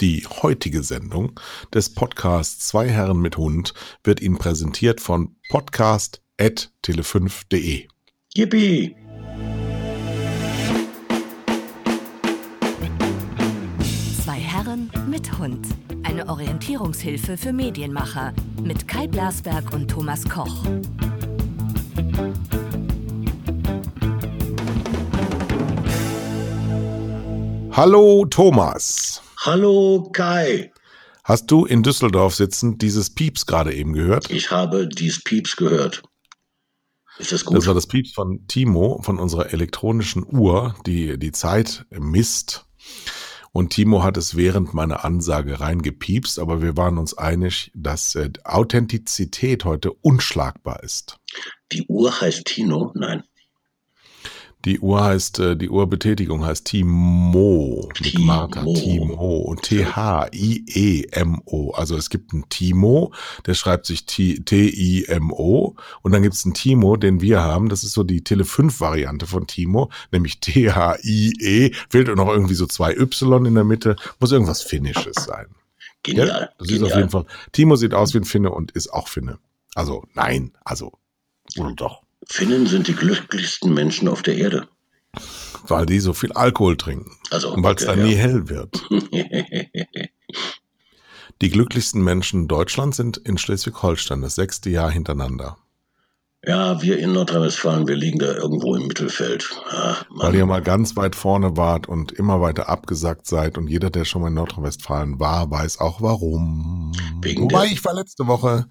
Die heutige Sendung des Podcasts Zwei Herren mit Hund wird Ihnen präsentiert von podcast.tele5.de. Yippie! Zwei Herren mit Hund. Eine Orientierungshilfe für Medienmacher mit Kai Blasberg und Thomas Koch. Hallo Thomas. Hallo Kai. Hast du in Düsseldorf sitzend dieses Pieps gerade eben gehört? Ich habe dies Pieps gehört. Ist das gut? Das war das Pieps von Timo, von unserer elektronischen Uhr, die die Zeit misst. Und Timo hat es während meiner Ansage reingepiepst, aber wir waren uns einig, dass äh, Authentizität heute unschlagbar ist. Die Uhr heißt Tino? Nein. Die Uhr heißt, äh, die Uhrbetätigung heißt Timo, mit Timo. Martha, Timo und T-H-I-E-M-O. Also es gibt einen Timo, der schreibt sich T-I-M-O und dann gibt es einen Timo, den wir haben, das ist so die Tele5-Variante von Timo, nämlich T-H-I-E, fehlt noch irgendwie so zwei Y in der Mitte, muss irgendwas Finnisches sein. Genial. Ja, das ist genial. auf jeden Fall. Timo sieht aus wie ein Finne und ist auch Finne. Also nein, also oder doch, Finnen sind die glücklichsten Menschen auf der Erde. weil die so viel Alkohol trinken Also, und weil es okay, dann nie ja. hell wird. Die glücklichsten Menschen Deutschlands sind in Schleswig-Holstein, das sechste Jahr hintereinander. ja, wir in Nordrhein-Westfalen, wir liegen da irgendwo im Mittelfeld. Ah, Weil ihr mal ganz weit vorne wart und immer weiter abgesagt seid. Und jeder, der schon mal in Nordrhein-Westfalen war, weiß auch warum. Wegen Wobei ich war letzte Woche,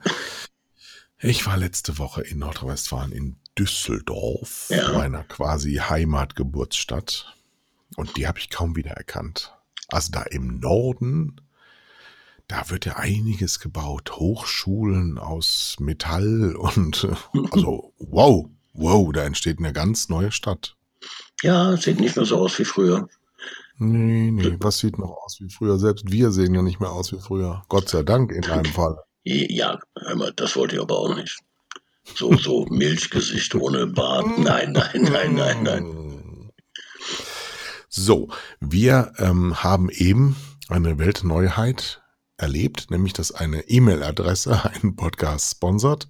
ich war letzte Woche in Nordrhein-Westfalen in Düsseldorf, Ja. meiner quasi Heimatgeburtsstadt. Und die habe ich kaum wieder erkannt. Also da im Norden, da wird ja einiges gebaut. Hochschulen aus Metall und also wow, wow, da entsteht eine ganz neue Stadt. Ja, sieht nicht mehr so aus wie früher. Nee, nee, was sieht noch aus wie früher? Selbst wir sehen ja nicht mehr aus wie früher. Gott sei Dank in einem Fall. Ja, hör mal, das wollte ich aber auch nicht. So, so Milchgesicht ohne Bart. Nein, nein, nein, nein, nein. So, wir ähm, haben eben eine Weltneuheit erlebt, nämlich dass eine E-Mail-Adresse einen Podcast sponsert.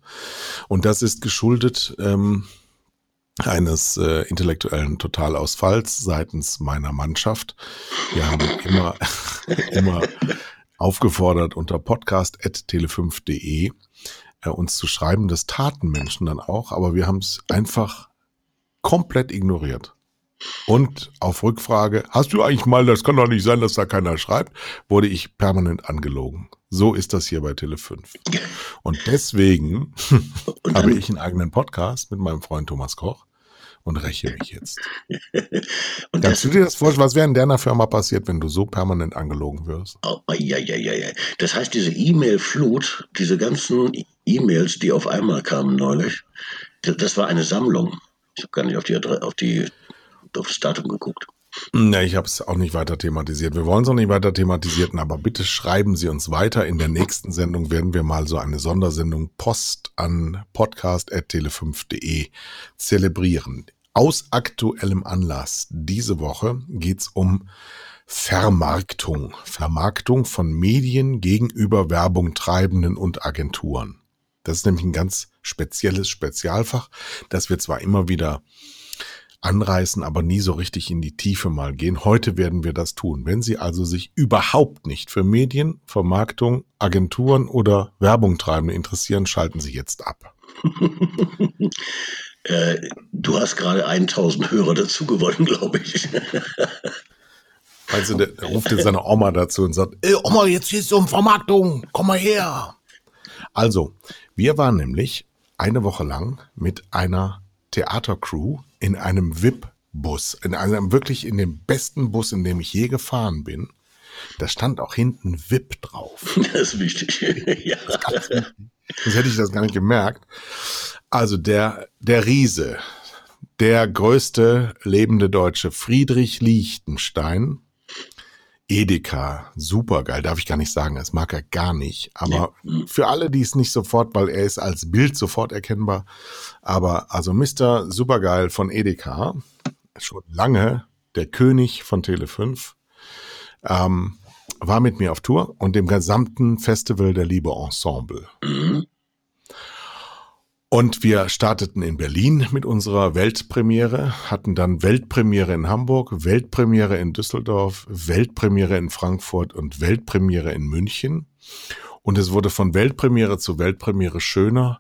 Und das ist geschuldet ähm, eines äh, intellektuellen Totalausfalls seitens meiner Mannschaft. Wir haben immer, immer aufgefordert, unter podcast.tele5.de äh, uns zu schreiben. Das taten Menschen dann auch, aber wir haben es einfach komplett ignoriert. Und auf Rückfrage, hast du eigentlich mal, das kann doch nicht sein, dass da keiner schreibt, wurde ich permanent angelogen. So ist das hier bei Tele5. Und deswegen habe ich einen eigenen Podcast mit meinem Freund Thomas Koch und räche mich jetzt. und Kannst du dir das vorstellen? Was wäre in deiner Firma passiert, wenn du so permanent angelogen wirst? oh, ja, ja, ja, ja. Das heißt, diese E-Mail-Flut, diese ganzen E-Mails, die auf einmal kamen neulich, das, war eine Sammlung. Ich habe gar nicht auf die, auf die auf das Datum geguckt. Ne, ich habe es auch nicht weiter thematisiert. Wir wollen es auch nicht weiter thematisieren, aber bitte schreiben Sie uns weiter. In der nächsten Sendung werden wir mal so eine Sondersendung Post an podcast.tele5.de zelebrieren. Aus aktuellem Anlass diese Woche geht's um Vermarktung. Vermarktung von Medien gegenüber Werbung treibenden und Agenturen. Das ist nämlich ein ganz spezielles Spezialfach, das wir zwar immer wieder anreißen, aber nie so richtig in die Tiefe mal gehen. Heute werden wir das tun. Wenn Sie also sich überhaupt nicht für Medien, Vermarktung, Agenturen oder Werbung treibende interessieren, schalten Sie jetzt ab. Äh, du hast gerade 1000 Hörer dazu gewonnen, glaube ich. Also der, der ruft jetzt seine Oma dazu und sagt, Ey, Oma, jetzt geht's um Vermarktung, komm mal her. Also, wir waren nämlich eine Woche lang mit einer Theatercrew in einem VIP-Bus, in einem wirklich in dem besten Bus, in dem ich je gefahren bin. Da stand auch hinten VIP drauf. Das ist wichtig. ja. Sonst hätte ich das gar nicht gemerkt. Also der, der Riese, der größte lebende Deutsche, Friedrich Liechtenstein, Edeka, supergeil, darf ich gar nicht sagen, das mag er gar nicht. Aber für alle, die es nicht sofort, weil er ist als Bild sofort erkennbar. Aber also Mr. Supergeil von Edeka, schon lange der König von Tele5, ähm, war mit mir auf Tour und dem gesamten Festival der Liebe Ensemble. Mhm. Und wir starteten in Berlin mit unserer Weltpremiere, hatten dann Weltpremiere in Hamburg, Weltpremiere in Düsseldorf, Weltpremiere in Frankfurt und Weltpremiere in München. Und es wurde von Weltpremiere zu Weltpremiere schöner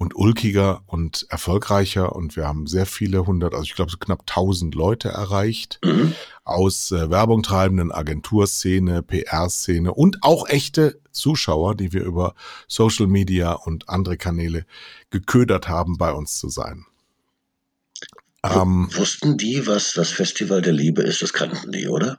und ulkiger und erfolgreicher und wir haben sehr viele hundert, also ich glaube so knapp tausend Leute erreicht mhm. aus äh, Werbung treibenden Agenturszene, PR-Szene und auch echte Zuschauer, die wir über Social Media und andere Kanäle geködert haben, bei uns zu sein. Ähm, Wussten die, was das Festival der Liebe ist? Das kannten die, oder?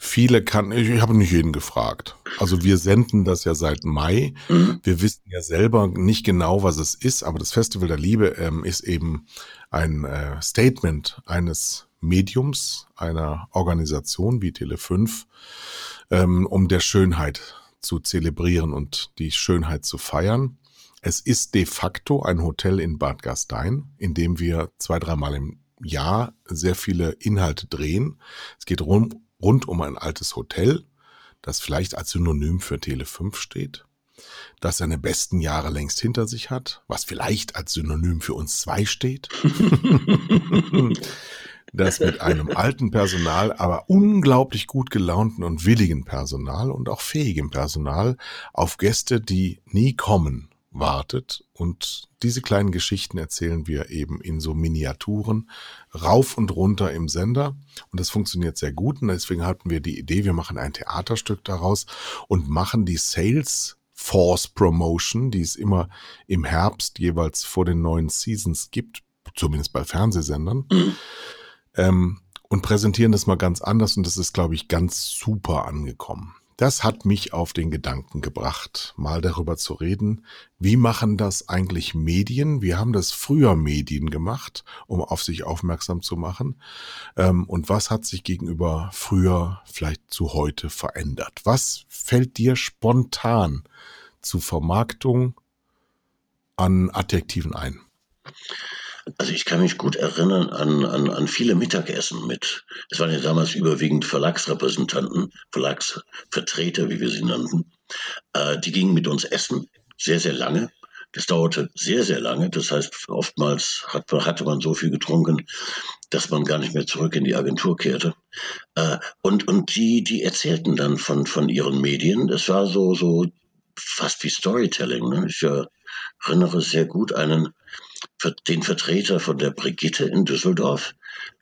Viele kann, ich habe nicht jeden gefragt. Also wir senden das ja seit Mai. Mhm. Wir wissen ja selber nicht genau, was es ist, aber das Festival der Liebe ähm, ist eben ein äh, Statement eines Mediums, einer Organisation wie Tele5, ähm, um der Schönheit zu zelebrieren und die Schönheit zu feiern. Es ist de facto ein Hotel in Bad Gastein, in dem wir zwei, dreimal im Jahr sehr viele Inhalte drehen. Es geht rum, rund um ein altes Hotel, das vielleicht als Synonym für Tele 5 steht, das seine besten Jahre längst hinter sich hat, was vielleicht als Synonym für uns zwei steht, das mit einem alten Personal, aber unglaublich gut gelaunten und willigen Personal und auch fähigem Personal auf Gäste, die nie kommen, wartet. Und diese kleinen Geschichten erzählen wir eben in so Miniaturen rauf und runter im Sender. Und das funktioniert sehr gut. Und deswegen hatten wir die Idee, wir machen ein Theaterstück daraus und machen die Sales Force Promotion, die es immer im Herbst jeweils vor den neuen Seasons gibt, zumindest bei Fernsehsendern. Mhm. Ähm, und präsentieren das mal ganz anders und das ist, glaube ich, ganz super angekommen. Das hat mich auf den Gedanken gebracht, mal darüber zu reden, wie machen das eigentlich Medien? Wie haben das früher Medien gemacht, um auf sich aufmerksam zu machen? Ähm, und was hat sich gegenüber früher vielleicht zu heute verändert? Was fällt dir spontan zu Vermarktung an Adjektiven ein? Also ich kann mich gut erinnern an, an, an viele Mittagessen mit, es waren ja damals überwiegend Verlagsrepräsentanten, Verlagsvertreter, wie wir sie nannten. Äh, die gingen mit uns essen, sehr, sehr lange. Das dauerte sehr, sehr lange. Das heißt, oftmals hat, hatte man so viel getrunken, dass man gar nicht mehr zurück in die Agentur kehrte. Äh, und und die, die erzählten dann von, von ihren Medien. Das war so, so fast wie Storytelling. Ne? Ich erinnere sehr gut einen den Vertreter von der Brigitte in Düsseldorf.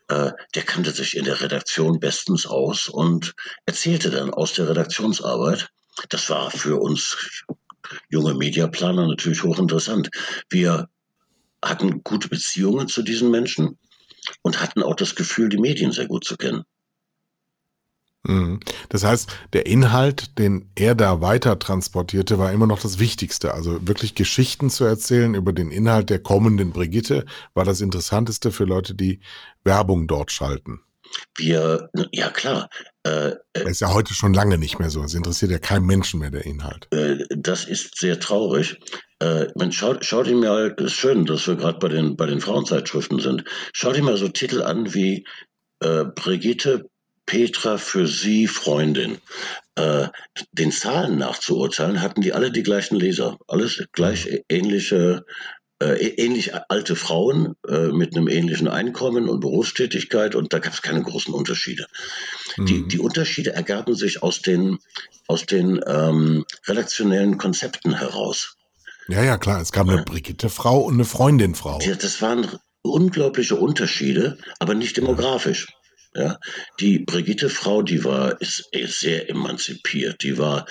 Äh, der kannte sich in der Redaktion bestens aus und erzählte dann aus der Redaktionsarbeit. Das war für uns junge Mediaplaner natürlich hochinteressant. Wir hatten gute Beziehungen zu diesen Menschen und hatten auch das Gefühl, die Medien sehr gut zu kennen. Mhm. Das heißt, der Inhalt, den er da weiter transportierte, war immer noch das Wichtigste. Also wirklich Geschichten zu erzählen über den Inhalt der kommenden Brigitte war das Interessanteste für Leute, die Werbung dort schalten. Wir, ja klar. Äh, äh ist ja heute schon lange nicht mehr so. Es interessiert ja keinen Menschen mehr der Inhalt. Äh, das ist sehr traurig. Äh, man schaut, schaut ihm mal, ist schön, dass wir gerade bei den, bei den Frauenzeitschriften sind. Schaut ihm mal so Titel an wie äh, Brigitte Petra für sie Freundin. Äh, den Zahlen nach zu urteilen, hatten die alle die gleichen Leser. Alles gleich mhm. ähnliche, äh, ähnlich alte Frauen äh, mit einem ähnlichen Einkommen und Berufstätigkeit und da gab es keine großen Unterschiede. Mhm. Die, die Unterschiede ergaben sich aus den, aus den ähm, redaktionellen Konzepten heraus. Ja, ja, klar. Es gab eine Brigitte-Frau und eine Freundin-Frau. Das waren unglaubliche Unterschiede, aber nicht demografisch. Ja, die Brigitte-Frau, die war ist, ist sehr emanzipiert, die war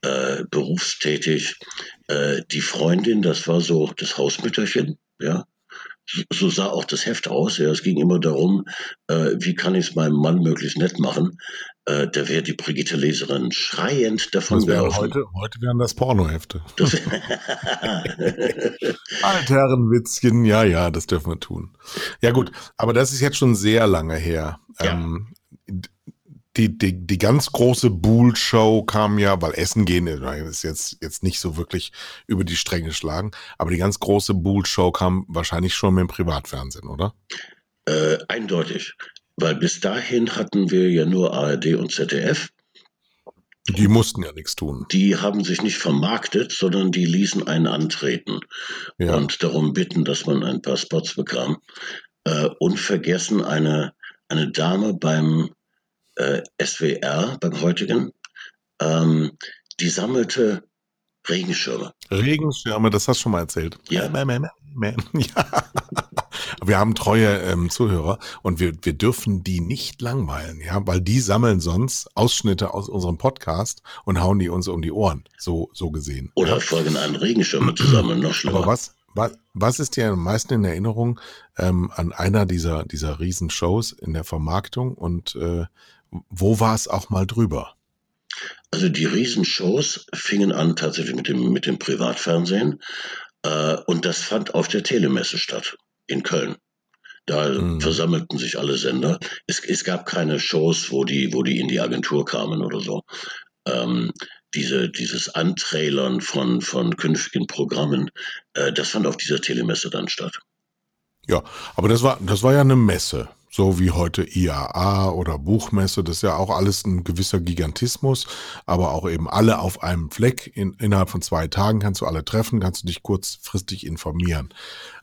äh, berufstätig. Äh, die Freundin, das war so das Hausmütterchen, ja. So sah auch das Heft aus. Ja, es ging immer darum, äh, wie kann ich es meinem Mann möglichst nett machen. Äh, da wäre die Brigitte-Leserin schreiend davon das wäre heute, heute wären das Pornohefte. Altherrenwitzchen, ja, ja, das dürfen wir tun. Ja gut, aber das ist jetzt schon sehr lange her. Ja. Ähm, die, die, die ganz große Bull-Show kam ja, weil Essen gehen ist jetzt, jetzt nicht so wirklich über die Stränge schlagen, aber die ganz große Bull-Show kam wahrscheinlich schon mit dem Privatfernsehen, oder? Äh, eindeutig, weil bis dahin hatten wir ja nur ARD und ZDF Die mussten ja nichts tun. Die haben sich nicht vermarktet, sondern die ließen einen antreten Ja. und darum bitten, dass man ein paar Spots bekam. Äh, unvergessen eine, eine Dame beim äh, SWR, beim heutigen, ähm, die sammelte Regenschirme. Regenschirme, das hast du schon mal erzählt. Ja. Mäh, mäh, mäh, mäh. ja. Wir haben treue ähm, Zuhörer und wir, wir dürfen die nicht langweilen, ja, weil die sammeln sonst Ausschnitte aus unserem Podcast und hauen die uns um die Ohren, so, so gesehen. Oder folgen einen Regenschirm zu sammeln, noch schlimmer. Aber was, was, was ist dir am meisten in Erinnerung ähm, an einer dieser, dieser Riesenshows in der Vermarktung und äh, wo war es auch mal drüber? Also die Riesenshows fingen an tatsächlich mit dem, mit dem Privatfernsehen äh, und das fand auf der Telemesse statt in Köln. Da Mhm. versammelten sich alle Sender. Es, es gab keine Shows, wo die, wo die in die Agentur kamen oder so. Ähm, diese, dieses Antrailern von, von künftigen Programmen, äh, das fand auf dieser Telemesse dann statt. Ja, aber das war, das war ja eine Messe. So wie heute IAA oder Buchmesse, das ist ja auch alles ein gewisser Gigantismus, aber auch eben alle auf einem Fleck. In, innerhalb von zwei Tagen kannst du alle treffen, kannst du dich kurzfristig informieren.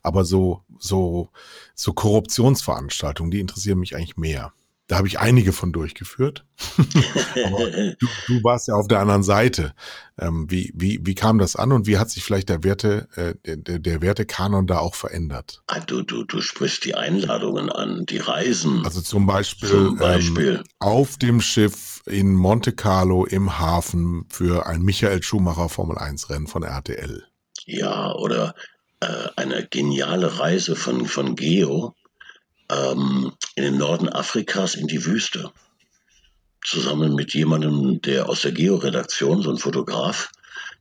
Aber so, so, so Korruptionsveranstaltungen, die interessieren mich eigentlich mehr. Da habe ich einige von durchgeführt. Aber du, du warst ja auf der anderen Seite. Ähm, wie, wie, wie kam das an und wie hat sich vielleicht der Werte, äh, der, der Wertekanon da auch verändert? Ah, du, du, du sprichst die Einladungen an, die Reisen. Also zum Beispiel, Zum Beispiel. Ähm, auf dem Schiff in Monte Carlo im Hafen für ein Michael Schumacher Formel 1 Rennen von RTL. Ja, oder äh, eine geniale Reise von, von Geo ähm, in den Norden Afrikas in die Wüste. Zusammen mit jemandem, der aus der Geo-Redaktion, so ein Fotograf,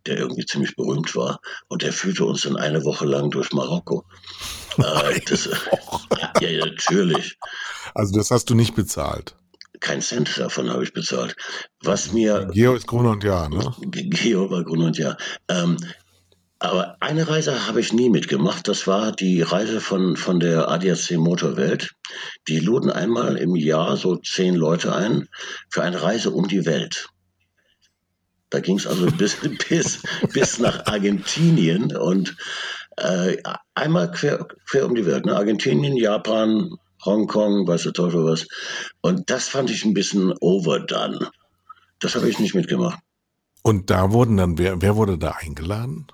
der irgendwie ziemlich berühmt war. Und der führte uns dann eine Woche lang durch Marokko. Äh, das, ja, ja, natürlich. Also das hast du nicht bezahlt. Kein Cent davon habe ich bezahlt. Was mir Geo ist Grund und Ja, ne? Ge- Geo war Grund und Ja. Ähm, aber eine Reise habe ich nie mitgemacht. Das war die Reise von, von der ADAC Motorwelt. Die luden einmal im Jahr so zehn Leute ein für eine Reise um die Welt. Da ging es also bis, bis, bis nach Argentinien und äh, einmal quer, quer um die Welt. Ne? Argentinien, Japan, Hongkong, weiß der Teufel was. Und das fand ich ein bisschen overdone. Das habe ich nicht mitgemacht. Und da wurden dann, wer, wer wurde da eingeladen?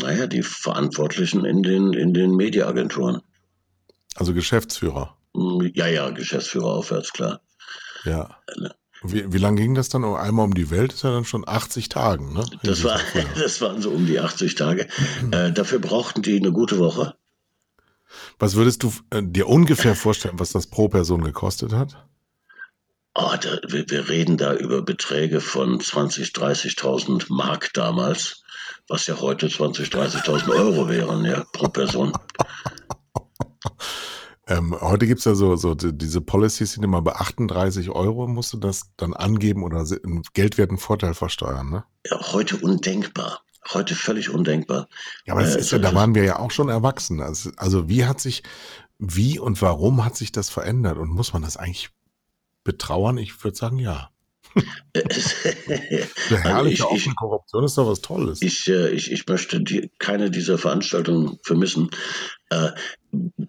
Naja, die Verantwortlichen in den, in den Mediaagenturen. Also Geschäftsführer. Hm, Ja, ja, Geschäftsführer aufwärts, klar. Ja. Wie, wie lange ging das dann? Einmal um die Welt ist ja dann schon 80 Tagen, ne? Das, war, das waren so um die 80 Tage. Äh, dafür brauchten die eine gute Woche. Was würdest du äh, dir ungefähr vorstellen, was das pro Person gekostet hat? Oh, da, wir, wir reden da über Beträge von 20.000, 30.000 Mark damals, was ja heute 20.000, 30.000 Euro wären, ja, pro Person. Ähm, heute gibt's ja so, so die- diese Policies sind immer bei 38 Euro, musst du das dann angeben oder einen geldwerten Vorteil versteuern, ne? Ja, heute undenkbar. Heute völlig undenkbar. Ja, aber das Äh, ist ja, da waren wir ja auch schon erwachsen. Also, also wie hat sich, wie und warum hat sich das verändert? Und muss man das eigentlich betrauern? Ich würde sagen, ja. Eine Also herrliche ich, ich, offene Korruption ist doch was Tolles. Ich, äh, ich, ich möchte die, keine dieser Veranstaltungen vermissen. Äh,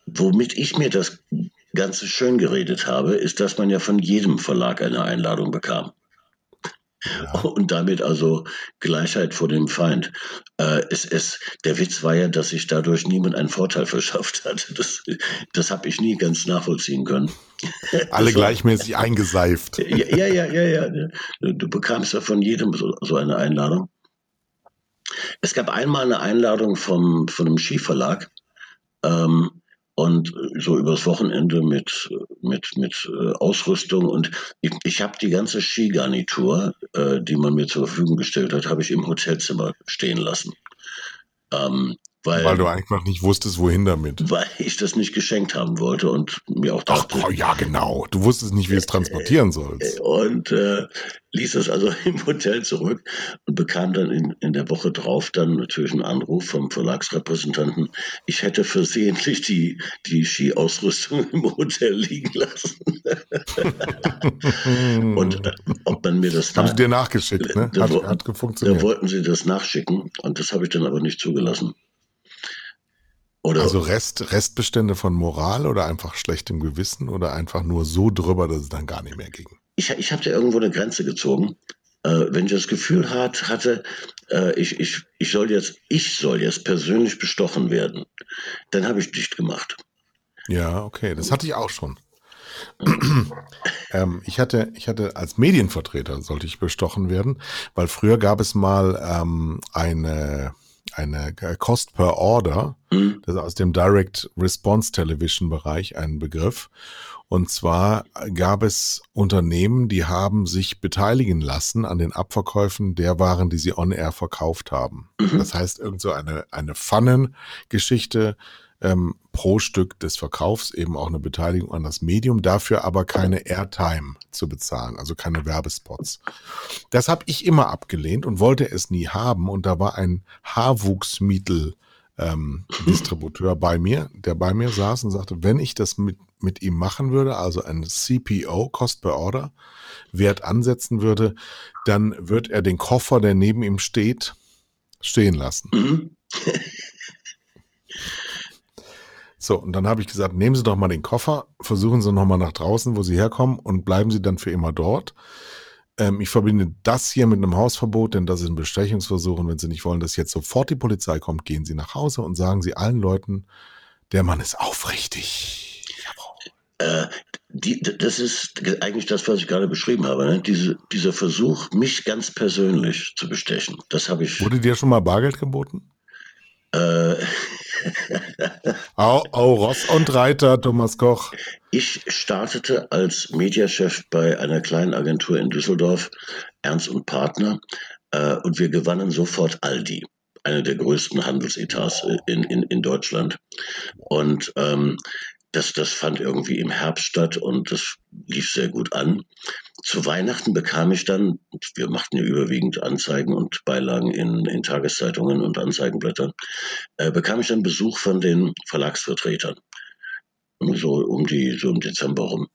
womit ich mir das Ganze schön geredet habe, ist, dass man ja von jedem Verlag eine Einladung bekam. Ja. Und damit also Gleichheit vor dem Feind. Äh, es, es, der Witz war ja, dass sich dadurch niemand einen Vorteil verschafft hat. Das, das habe ich nie ganz nachvollziehen können. Alle gleichmäßig eingeseift. Ja, ja, ja, ja. ja. Du, du bekamst ja von jedem so, so eine Einladung. Es gab einmal eine Einladung vom, von einem Skiverlag ähm, und so übers Wochenende mit, mit, mit äh, Ausrüstung und ich, ich habe die ganze Skigarnitur, äh, die man mir zur Verfügung gestellt hat, habe ich im Hotelzimmer stehen lassen. Ähm, Weil, weil du einfach nicht wusstest, wohin damit. Weil ich das nicht geschenkt haben wollte und mir auch dachte. Ach, ja, genau. Du wusstest nicht, wie es transportieren sollst. Und äh, ließ es also im Hotel zurück und bekam dann in, in der Woche drauf dann natürlich einen Anruf vom Verlagsrepräsentanten. Ich hätte versehentlich die, die Skiausrüstung im Hotel liegen lassen. und äh, ob man mir das Haben sie dir nachgeschickt, ne? Da, Hat, hat da funktioniert. wollten sie das nachschicken und das habe ich dann aber nicht zugelassen. Oder Also Rest, Restbestände von Moral oder einfach schlechtem Gewissen oder einfach nur so drüber, dass es dann gar nicht mehr ging. ich, ich habe da irgendwo eine Grenze gezogen. Äh, wenn ich das Gefühl hat, hatte, äh, ich, ich, ich soll jetzt, ich soll jetzt persönlich bestochen werden, dann habe ich dicht gemacht. Ja, okay, das hatte ich auch schon. ähm, ich hatte, ich hatte als Medienvertreter sollte ich bestochen werden, weil früher gab es mal ähm, eine eine Cost per Order, Hm? das ist aus dem Direct Response Television Bereich ein Begriff. Und zwar gab es Unternehmen, die haben sich beteiligen lassen an den Abverkäufen der Waren, die sie on air verkauft haben. Mhm. Das heißt, irgend so eine, eine Pfannengeschichte ähm, pro Stück des Verkaufs, eben auch eine Beteiligung an das Medium, dafür aber keine Airtime zu bezahlen, also keine Werbespots. Das habe ich immer abgelehnt und wollte es nie haben. Und da war ein Haarwuchsmittel ähm, Distributeur bei mir, der bei mir saß und sagte, wenn ich das mit, mit ihm machen würde, also ein CPO, Cost per Order, Wert ansetzen würde, dann wird er den Koffer, der neben ihm steht, stehen lassen. So, und dann habe ich gesagt, nehmen Sie doch mal den Koffer, versuchen Sie nochmal nach draußen, wo Sie herkommen und bleiben Sie dann für immer dort. Ähm, ich verbinde das hier mit einem Hausverbot, denn das ist ein Bestechungsversuch und wenn Sie nicht wollen, dass jetzt sofort die Polizei kommt, gehen Sie nach Hause und sagen Sie allen Leuten, der Mann ist aufrichtig. Äh, die, das ist eigentlich das, was ich gerade beschrieben habe. Ne? Diese, dieser Versuch, mich ganz persönlich zu bestechen. Das habe ich. Wurde dir schon mal Bargeld geboten? Äh, Au, au, Ross und Reiter, Thomas Koch. Ich startete als Mediachef bei einer kleinen Agentur in Düsseldorf, Ernst und Partner, äh, und wir gewannen sofort Aldi, eine der größten Handelsetats äh, in, in, in Deutschland. Und ähm, das, das fand irgendwie im Herbst statt und das lief sehr gut an. Zu Weihnachten bekam ich dann, wir machten ja überwiegend Anzeigen und Beilagen in, in Tageszeitungen und Anzeigenblättern, äh, bekam ich dann Besuch von den Verlagsvertretern. So um die so im Dezember rum.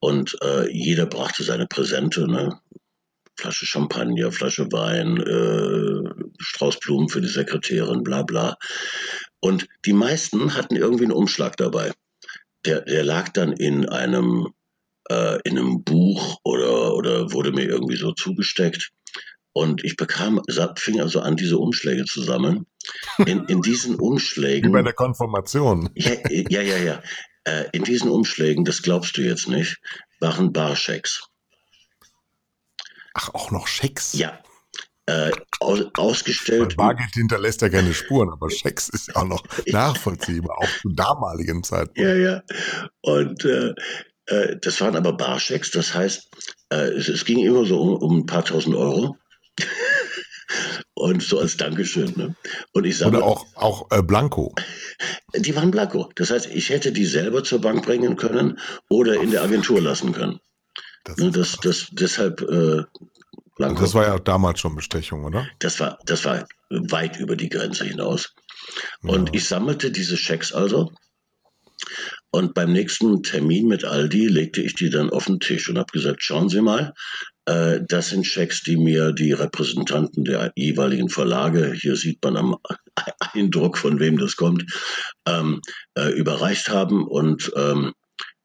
Und äh, jeder brachte seine Präsente ne? Flasche Champagner Flasche Wein äh, Strauß Blumen für die Sekretärin bla bla. Und die meisten hatten irgendwie einen Umschlag dabei. Der der lag dann in einem äh, in einem Buch oder oder wurde mir irgendwie so zugesteckt und ich bekam fing also an diese Umschläge zu sammeln in, in diesen Wie Umschlägen bei der Konfirmation. ja, ja, ja, ja. Äh, in diesen Umschlägen, das glaubst du jetzt nicht, waren Barschecks. Ach, auch noch Schecks. Ja. Äh, aus, ausgestellt. Bargeld hinterlässt ja keine Spuren, aber Schecks ist ja auch noch nachvollziehbar, auch zu damaligen Zeitpunkt. Ja, ja. Und äh, äh, das waren aber Barschecks, das heißt, äh, es, es ging immer so um, um ein paar tausend Euro. Und so als Dankeschön. Ne? Und ich sage, Oder auch, auch äh, Blanco. die waren blanko. Das heißt, ich hätte die selber zur Bank bringen können oder in der Agentur lassen können. Das, Ne, das, das, deshalb äh, blanko. das war ja auch damals schon Bestechung, oder? Das war, das war weit über die Grenze hinaus. Und Ja. ich sammelte diese Schecks also. Und beim nächsten Termin mit Aldi legte ich die dann auf den Tisch und habe gesagt, schauen Sie mal, äh, das sind Schecks, die mir die Repräsentanten der jeweiligen Verlage, hier sieht man am Eindruck, von wem das kommt, ähm, äh, überreicht haben. Und ähm,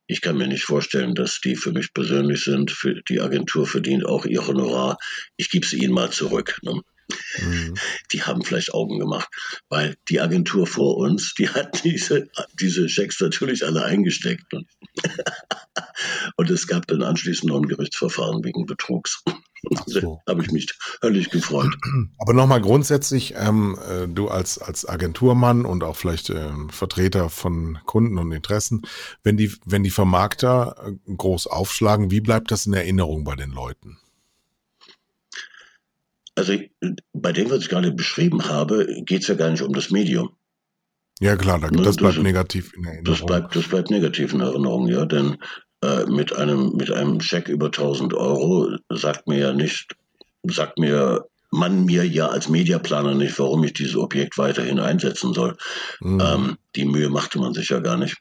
ich kann mir nicht vorstellen, dass die für mich persönlich sind. Für die Agentur verdient auch ihr Honorar. Ich gebe sie ihnen mal zurück. Ne? Mhm. die haben vielleicht Augen gemacht, weil die Agentur vor uns, die hat diese, diese Schecks natürlich alle eingesteckt. Und es gab dann anschließend noch ein Gerichtsverfahren wegen Betrugs. So. Habe ich mich höllisch gefreut. Aber nochmal grundsätzlich, ähm, äh, du als, als Agenturmann und auch vielleicht ähm, Vertreter von Kunden und Interessen, wenn die, wenn die Vermarkter äh, groß aufschlagen, wie bleibt das in Erinnerung bei den Leuten? Also bei dem, was ich gerade beschrieben habe, geht es ja gar nicht um das Medium. Ja, klar, das, das bleibt das, negativ in Erinnerung. Das bleibt, das bleibt negativ in Erinnerung, ja, denn äh, mit, einem, mit einem Scheck über 1000 Euro sagt mir ja nicht, sagt mir man mir ja als Mediaplaner nicht, warum ich dieses Objekt weiterhin einsetzen soll. Mhm. Ähm, die Mühe machte man sich ja gar nicht.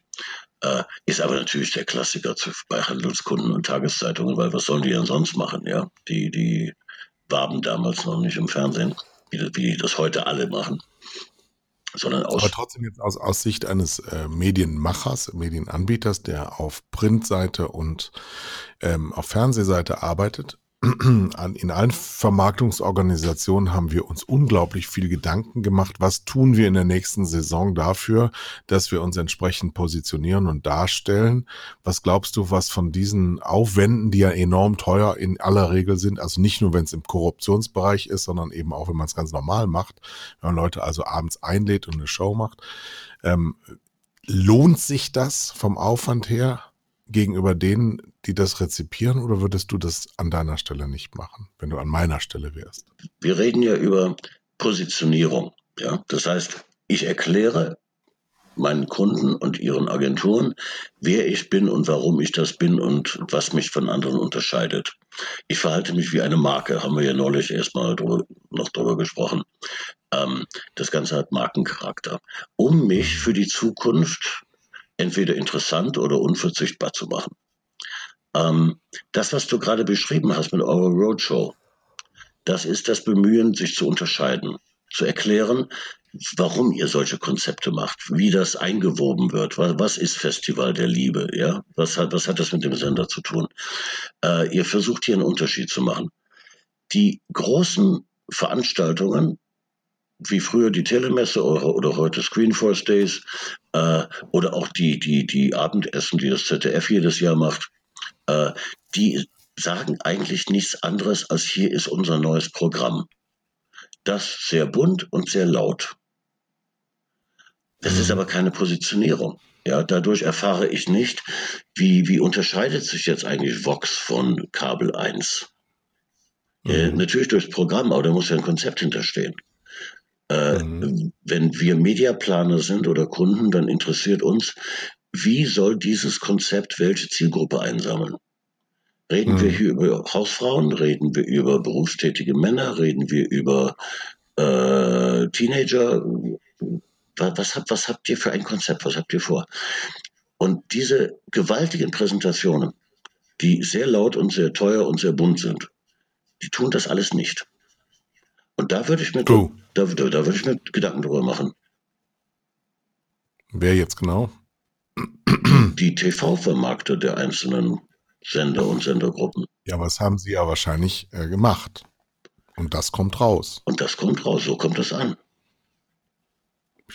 Äh, ist aber natürlich der Klassiker zu, bei Handelskunden und Tageszeitungen, weil was sollen die denn sonst machen, ja? Die, die warben damals noch nicht im Fernsehen, wie, wie das heute alle machen. Sondern aus aber trotzdem jetzt aus, aus Sicht eines äh, Medienmachers, Medienanbieters, der auf Printseite und ähm, auf Fernsehseite arbeitet, in allen Vermarktungsorganisationen haben wir uns unglaublich viel Gedanken gemacht, was tun wir in der nächsten Saison dafür, dass wir uns entsprechend positionieren und darstellen. Was glaubst du, was von diesen Aufwänden, die ja enorm teuer in aller Regel sind, also nicht nur, wenn es im Korruptionsbereich ist, sondern eben auch, wenn man es ganz normal macht, wenn man Leute also abends einlädt und eine Show macht, ähm, lohnt sich das vom Aufwand her? Gegenüber denen, die das rezipieren, oder würdest du das an deiner Stelle nicht machen, wenn du an meiner Stelle wärst? Wir reden ja über Positionierung. Ja? Das heißt, ich erkläre meinen Kunden und ihren Agenturen, wer ich bin und warum ich das bin und was mich von anderen unterscheidet. Ich verhalte mich wie eine Marke, haben wir ja neulich erstmal drüber, noch drüber gesprochen. Ähm, das Ganze hat Markencharakter. Um mich für die Zukunft entweder interessant oder unverzichtbar zu machen. Ähm, das, was du gerade beschrieben hast mit eurer Roadshow, das ist das Bemühen, sich zu unterscheiden, zu erklären, warum ihr solche Konzepte macht, wie das eingewoben wird, was, ist Festival der Liebe, ja, was hat, was hat das mit dem Sender zu tun? Äh, ihr versucht hier einen Unterschied zu machen. Die großen Veranstaltungen wie früher die Telemesse oder, oder heute Screenforce Days äh, oder auch die, die, die Abendessen, die das ZDF jedes Jahr macht, äh, die sagen eigentlich nichts anderes als hier ist unser neues Programm. Das sehr bunt und sehr laut. Das mhm. ist aber keine Positionierung. Ja, dadurch erfahre ich nicht, wie, wie unterscheidet sich jetzt eigentlich Vox von Kabel 1. Äh, mhm. Äh, natürlich durchs Programm, aber da muss ja ein Konzept hinterstehen. Wenn wir Mediaplaner sind oder Kunden, dann interessiert uns, wie soll dieses Konzept welche Zielgruppe einsammeln? Reden mhm. wir hier über Hausfrauen, reden wir über berufstätige Männer, reden wir über äh, Teenager? Was, was, habt, was habt ihr für ein Konzept? Was habt ihr vor? Und diese gewaltigen Präsentationen, die sehr laut und sehr teuer und sehr bunt sind, die tun das alles nicht. Und da würde ich mir, oh. Da, da, da würde ich mir Gedanken drüber machen. Wer jetzt genau? Die TV-Vermarkter der einzelnen Sender und Sendergruppen. Ja, was haben sie ja wahrscheinlich äh, gemacht. Und das kommt raus. Und das kommt raus, so kommt es an.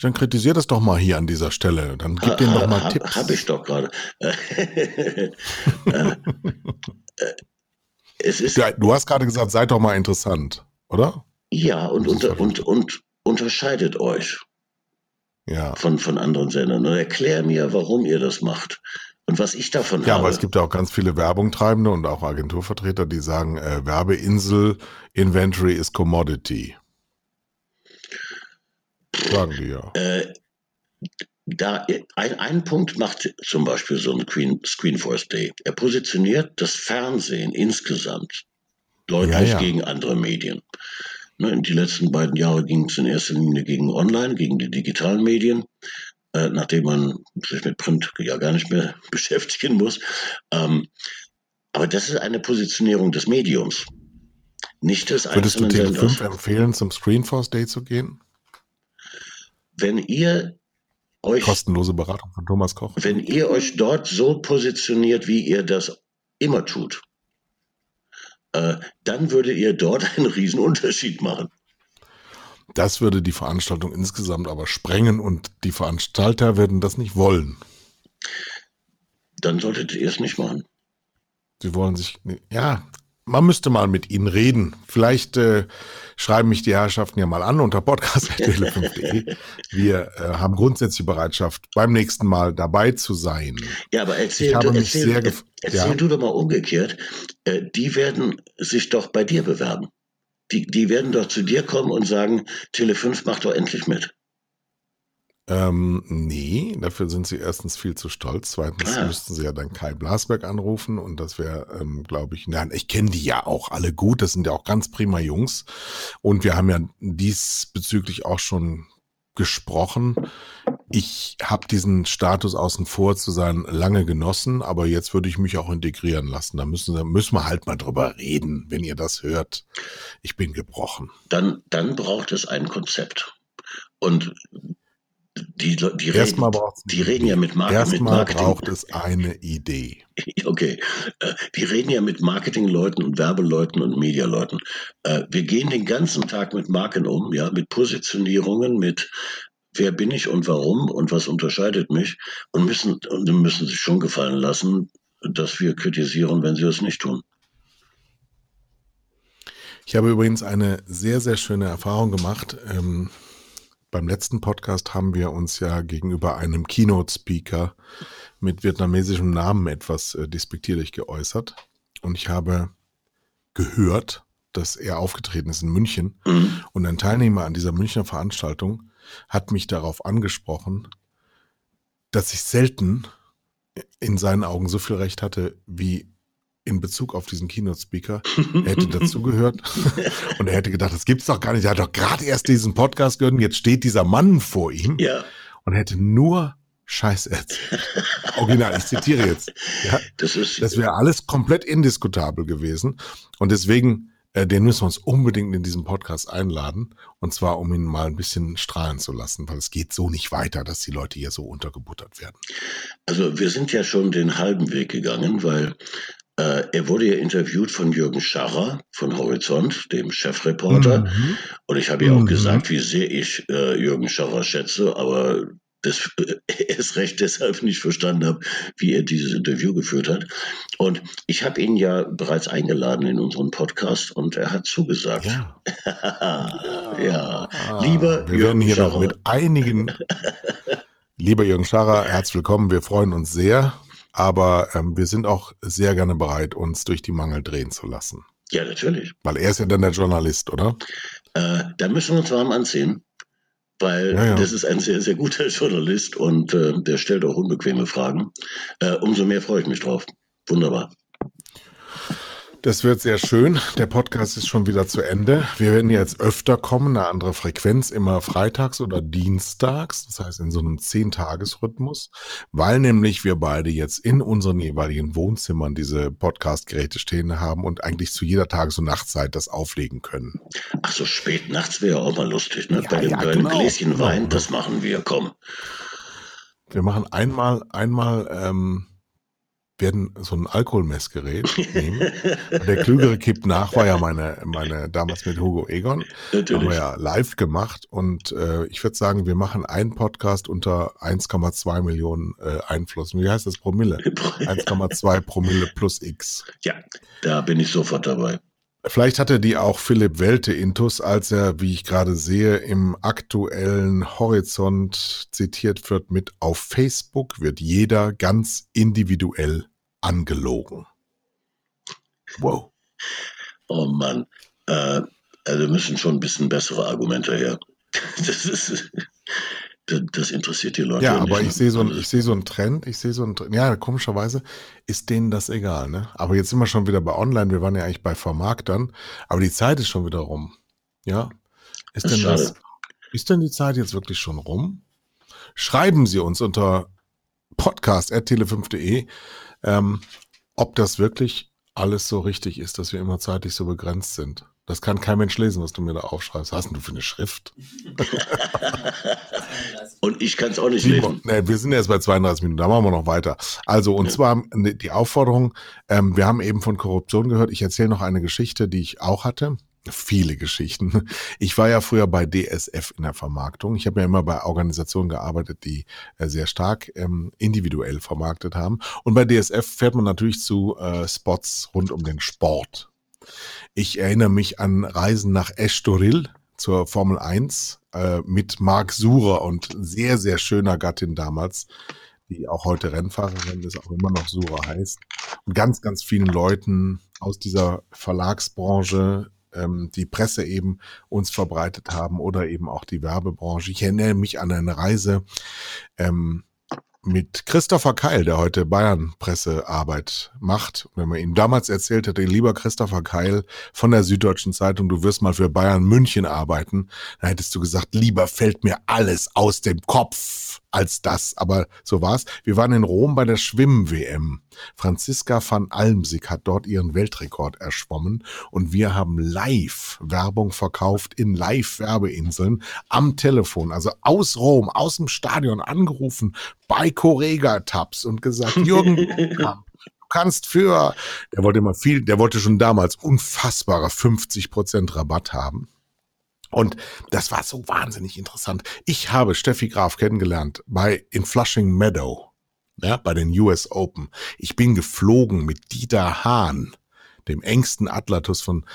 Dann kritisiert das doch mal hier an dieser Stelle. Dann gib ha, denen doch mal ha, Tipps. Habe ich doch gerade. Äh, äh, es ist, ja, du hast gerade gesagt, seid doch mal interessant, oder? Ja, und, unter, und, und unterscheidet euch ja. von, von anderen Sendern und erklär mir, warum ihr das macht und was ich davon ja, habe. aber es gibt ja auch ganz viele Werbungtreibende und auch Agenturvertreter, die sagen, äh, Werbeinsel, Inventory ist Commodity. Sagen die ja. Äh, da, ein, ein Punkt macht zum Beispiel so ein Screen, Screenforce Day. Er positioniert das Fernsehen insgesamt deutlich ja, ja. gegen andere Medien. Ne, die letzten beiden Jahre ging es in erster Linie gegen Online, gegen die digitalen Medien, äh, nachdem man sich mit Print ja gar nicht mehr beschäftigen muss. Ähm, aber das ist eine Positionierung des Mediums, nicht des Würdest einzelnen Würdest du Tele5 empfehlen, zum Screenforce Day zu gehen? Wenn ihr euch kostenlose Beratung von Thomas Koch. Wenn ihr euch dort so positioniert, wie ihr das immer tut, dann würde ihr dort einen Riesenunterschied machen. Das würde die Veranstaltung insgesamt aber sprengen und die Veranstalter werden das nicht wollen. Dann solltet ihr es nicht machen. Sie wollen sich, ja, man müsste mal mit ihnen reden. Vielleicht äh, schreiben mich die Herrschaften ja mal an unter podcast.tele5.de. Wir äh, haben grundsätzlich Bereitschaft, beim nächsten Mal dabei zu sein. Ja, aber erzähl, du, erzähl, erzähl, erzähl ja. du doch mal umgekehrt. Äh, die werden sich doch bei dir bewerben. Die, die werden doch zu dir kommen und sagen, Tele5 macht doch endlich mit. Ähm, nee, dafür sind sie erstens viel zu stolz. Zweitens Ah. müssten sie ja dann Kai Blasberg anrufen und das wäre, ähm, glaube ich, nein, ich kenne die ja auch alle gut. Das sind ja auch ganz prima Jungs. Und wir haben ja diesbezüglich auch schon gesprochen. Ich habe diesen Status außen vor zu sein lange genossen, aber jetzt würde ich mich auch integrieren lassen. Da müssen, da müssen wir halt mal drüber reden, wenn ihr das hört. Ich bin gebrochen. Dann, dann braucht es ein Konzept. Und die, die, reden, Erstmal braucht die reden ja mit, Mar mit Erstmal Marketing. braucht es eine Idee. Okay, äh, die reden ja mit Marketingleuten und Werbeleuten und Medialeuten. Äh, Wir gehen den ganzen Tag mit Marken um, ja, mit Positionierungen, mit wer bin ich und warum und was unterscheidet mich und müssen und müssen sich schon gefallen lassen, dass wir kritisieren, wenn sie es nicht tun. Ich habe übrigens eine sehr, sehr schöne Erfahrung gemacht. Ähm, beim letzten Podcast haben wir uns ja gegenüber einem Keynote-Speaker mit vietnamesischem Namen etwas äh, despektierlich geäußert. Und ich habe gehört, dass er aufgetreten ist in München. Mhm. Und ein Teilnehmer an dieser Münchner Veranstaltung hat mich darauf angesprochen, dass ich selten in seinen Augen so viel Recht hatte wie in Bezug auf diesen Keynote-Speaker. Er hätte dazugehört und er hätte gedacht, das gibt's doch gar nicht. Er hat doch gerade erst diesen Podcast gehört und jetzt steht dieser Mann vor ihm Ja, und hätte nur Scheiß erzählt. Original, ich zitiere jetzt. Ja, das ist das wäre alles komplett indiskutabel gewesen. Und deswegen, äh, den müssen wir uns unbedingt in diesem Podcast einladen. Und zwar, um ihn mal ein bisschen strahlen zu lassen, weil es geht so nicht weiter, dass die Leute hier so untergebuttert werden. Also wir sind ja schon den halben Weg gegangen, weil er wurde ja interviewt von Jürgen Scharrer von Horizont, dem Chefreporter. Mhm. Und ich habe ja auch Mhm. gesagt, wie sehr ich äh, Jürgen Scharrer schätze, aber das äh, erst recht deshalb nicht verstanden habe, wie er dieses Interview geführt hat. Und ich habe ihn ja bereits eingeladen in unseren Podcast und er hat zugesagt. Ja. ja. Ah, Lieber wir werden Jürgen hier noch Scharrer. mit einigen. Lieber Jürgen Scharrer, herzlich willkommen. Wir freuen uns sehr. Aber ähm, wir sind auch sehr gerne bereit, uns durch die Mangel drehen zu lassen. Ja, natürlich. Weil er ist ja dann der Journalist, oder? Äh, da müssen wir uns warm anziehen, weil Ja, ja. das ist ein sehr, sehr guter Journalist und äh, der stellt auch unbequeme Fragen. Äh, umso mehr freue ich mich drauf. Wunderbar. Das wird sehr schön. Der Podcast ist schon wieder zu Ende. Wir werden jetzt öfter kommen, eine andere Frequenz, immer freitags oder dienstags, das heißt in so einem Zehn-Tages-Rhythmus, weil nämlich wir beide jetzt in unseren jeweiligen Wohnzimmern diese Podcast-Geräte stehen haben und eigentlich zu jeder Tages- und Nachtzeit das auflegen können. Ach so, spät nachts wäre auch mal lustig, ne? Ja, bei dem, ja, genau, Gläschen Wein, das machen wir, komm. Wir machen einmal, einmal, ähm, werden so ein Alkoholmessgerät nehmen. Der Klügere kippt nach, war ja meine, meine damals mit Hugo Egon. haben Natürlich. wir ja live gemacht und äh, ich würde sagen, wir machen einen Podcast unter 1,2 Millionen äh, Einfluss. Wie heißt das Promille? 1,2 Promille plus X. Ja, da bin ich sofort dabei. Vielleicht hatte die auch Philipp Welte intus, als er, wie ich gerade sehe, im aktuellen Horizont zitiert wird mit auf Facebook wird jeder ganz individuell angelogen. Wow. Oh Mann. Äh, also müssen schon ein bisschen bessere Argumente her. Das ist. Das, das interessiert die Leute. Ja, nicht, aber ne? ich sehe so, ein- ich sehe so einen Trend, ich sehe so einen Trend. Ja, komischerweise ist denen das egal, ne? Aber jetzt sind wir schon wieder bei Online, wir waren ja eigentlich bei Vermarktern, aber die Zeit ist schon wieder rum. Ja? Ist Das denn das, schade. ist denn die Zeit jetzt wirklich schon rum? Schreiben Sie uns unter podcast.tele5.de, ähm, ob das wirklich alles so richtig ist, dass wir immer zeitlich so begrenzt sind. Das kann kein Mensch lesen, was du mir da aufschreibst. Was hast denn du für eine Schrift? Und ich kann es auch nicht Simon, lesen. nee, wir sind erst bei 32 Minuten, da machen wir noch weiter. Also, und zwar ne, die Aufforderung, ähm, wir haben eben von Korruption gehört. Ich erzähle noch eine Geschichte, die ich auch hatte. Viele Geschichten. Ich war ja früher bei DSF in der Vermarktung. Ich habe ja immer bei Organisationen gearbeitet, die äh, sehr stark ähm, individuell vermarktet haben. Und bei DSF fährt man natürlich zu äh, Spots rund um den Sport. Ich erinnere mich an Reisen nach Estoril zur Formel 1 äh, mit Marc Surer und sehr, sehr schöner Gattin damals, die auch heute Rennfahrerin ist, auch immer noch Surer heißt. Und ganz, ganz vielen Leuten aus dieser Verlagsbranche, ähm, die Presse eben uns verbreitet haben oder eben auch die Werbebranche. Ich erinnere mich an eine Reise ähm, mit Christopher Keil, der heute Bayern-Pressearbeit macht. Wenn man ihm damals erzählt hätte, lieber Christopher Keil von der Süddeutschen Zeitung, du wirst mal für Bayern München arbeiten, dann hättest du gesagt, lieber fällt mir alles aus dem Kopf als das. Aber so war's. Wir waren in Rom bei der Schwimm-WM. Franziska van Almsig hat dort ihren Weltrekord erschwommen und wir haben live Werbung verkauft in Live-Werbeinseln am Telefon, also aus Rom, aus dem Stadion angerufen bei Correga Tabs und gesagt, Jürgen, du kannst für, der wollte immer viel, der wollte schon damals unfassbare 50 Prozent Rabatt haben. Und das war so wahnsinnig interessant. Ich habe Steffi Graf kennengelernt bei in Flushing Meadow, ja, bei den US Open. Ich bin geflogen mit Dieter Hahn, dem engsten Atlatus von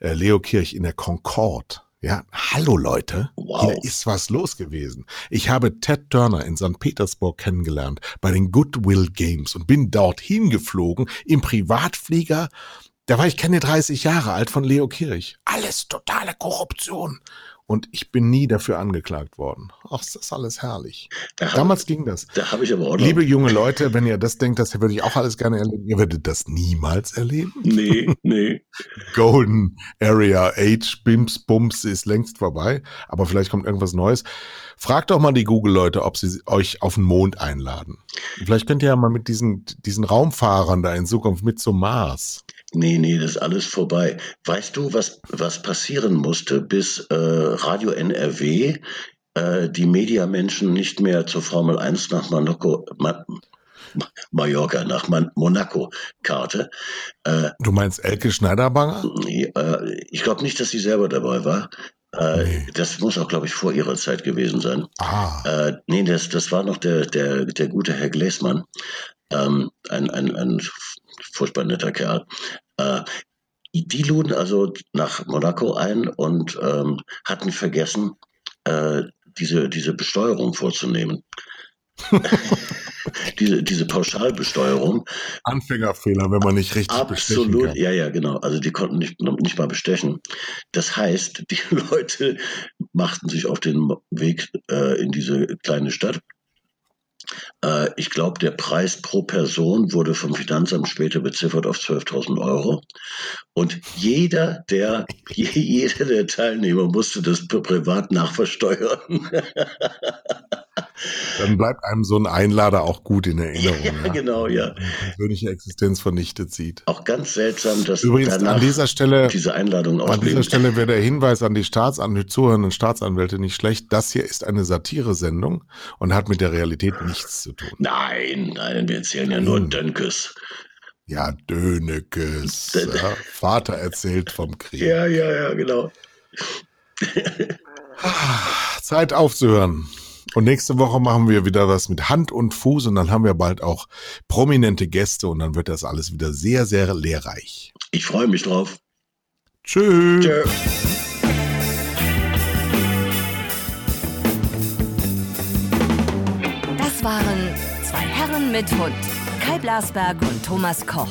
äh, Leo Kirch in der Concorde. Ja, hallo Leute, wow. hier ist was los gewesen. Ich habe Ted Turner in St. Petersburg kennengelernt bei den Goodwill Games und bin dorthin geflogen im Privatflieger da war ich keine 30 Jahre alt von Leo Kirch. Alles totale Korruption. Und ich bin nie dafür angeklagt worden. Ach, ist das alles herrlich. Da Damals hab, ging das. Da habe ich aber auch noch. Liebe junge Leute, wenn ihr das denkt, das würde ich auch alles gerne erleben. Ihr werdet das niemals erleben. Nee, nee. Golden Area Age, Bims, Bums ist längst vorbei. Aber vielleicht kommt irgendwas Neues. Fragt doch mal die Google-Leute, ob sie euch auf den Mond einladen. Vielleicht könnt ihr ja mal mit diesen, diesen Raumfahrern da in Zukunft mit zum Mars. Nee, nee, das ist alles vorbei. Weißt du, was, was passieren musste, bis äh, Radio NRW äh, die Mediamenschen nicht mehr zur Formel 1 nach Monaco, Ma Mallorca, nach Man Monaco karte? Äh, du meinst Elke Schneiderbanger? Äh, ich glaube nicht, dass sie selber dabei war. Äh, nee. Das muss auch, glaube ich, vor ihrer Zeit gewesen sein. Ah. Äh, nee, das, das war noch der, der, der gute Herr Gläsmann. Ähm, ein, ein, ein furchtbar netter Kerl. Äh, die luden also nach Monaco ein und ähm, hatten vergessen, äh, diese, diese Besteuerung vorzunehmen. diese, diese Pauschalbesteuerung. Anfängerfehler, wenn man nicht richtig Absolut, ja, ja, genau. Also die konnten nicht, nicht mal bestechen. Das heißt, die Leute machten sich auf den Weg äh, in diese kleine Stadt äh, ich glaube, der Preis pro Person wurde vom Finanzamt später beziffert auf 12.000 Euro. Und jeder der, jeder der Teilnehmer musste das privat nachversteuern. Dann bleibt einem so ein Einlader auch gut in Erinnerung. Ja, ja. genau, ja. Persönliche Existenz vernichtet sieht. Auch ganz seltsam, dass Übrigens an dieser Stelle diese Einladung An dieser Stelle wäre der Hinweis an die Staatsan zuhörenden Staatsanwälte nicht schlecht. Das hier ist eine Satire-Sendung und hat mit der Realität nichts zu tun. Nein, nein, wir erzählen ja nur Dönkes. Ja, Dönekes. Ja, Vater erzählt vom Krieg. Ja, ja, ja, genau. Zeit aufzuhören. Und nächste Woche machen wir wieder was mit Hand und Fuß und dann haben wir bald auch prominente Gäste und dann wird das alles wieder sehr, sehr lehrreich. Ich freue mich drauf. Tschüss. Tschö. Das waren zwei Herren mit Hund. Kai Blasberg und Thomas Koch.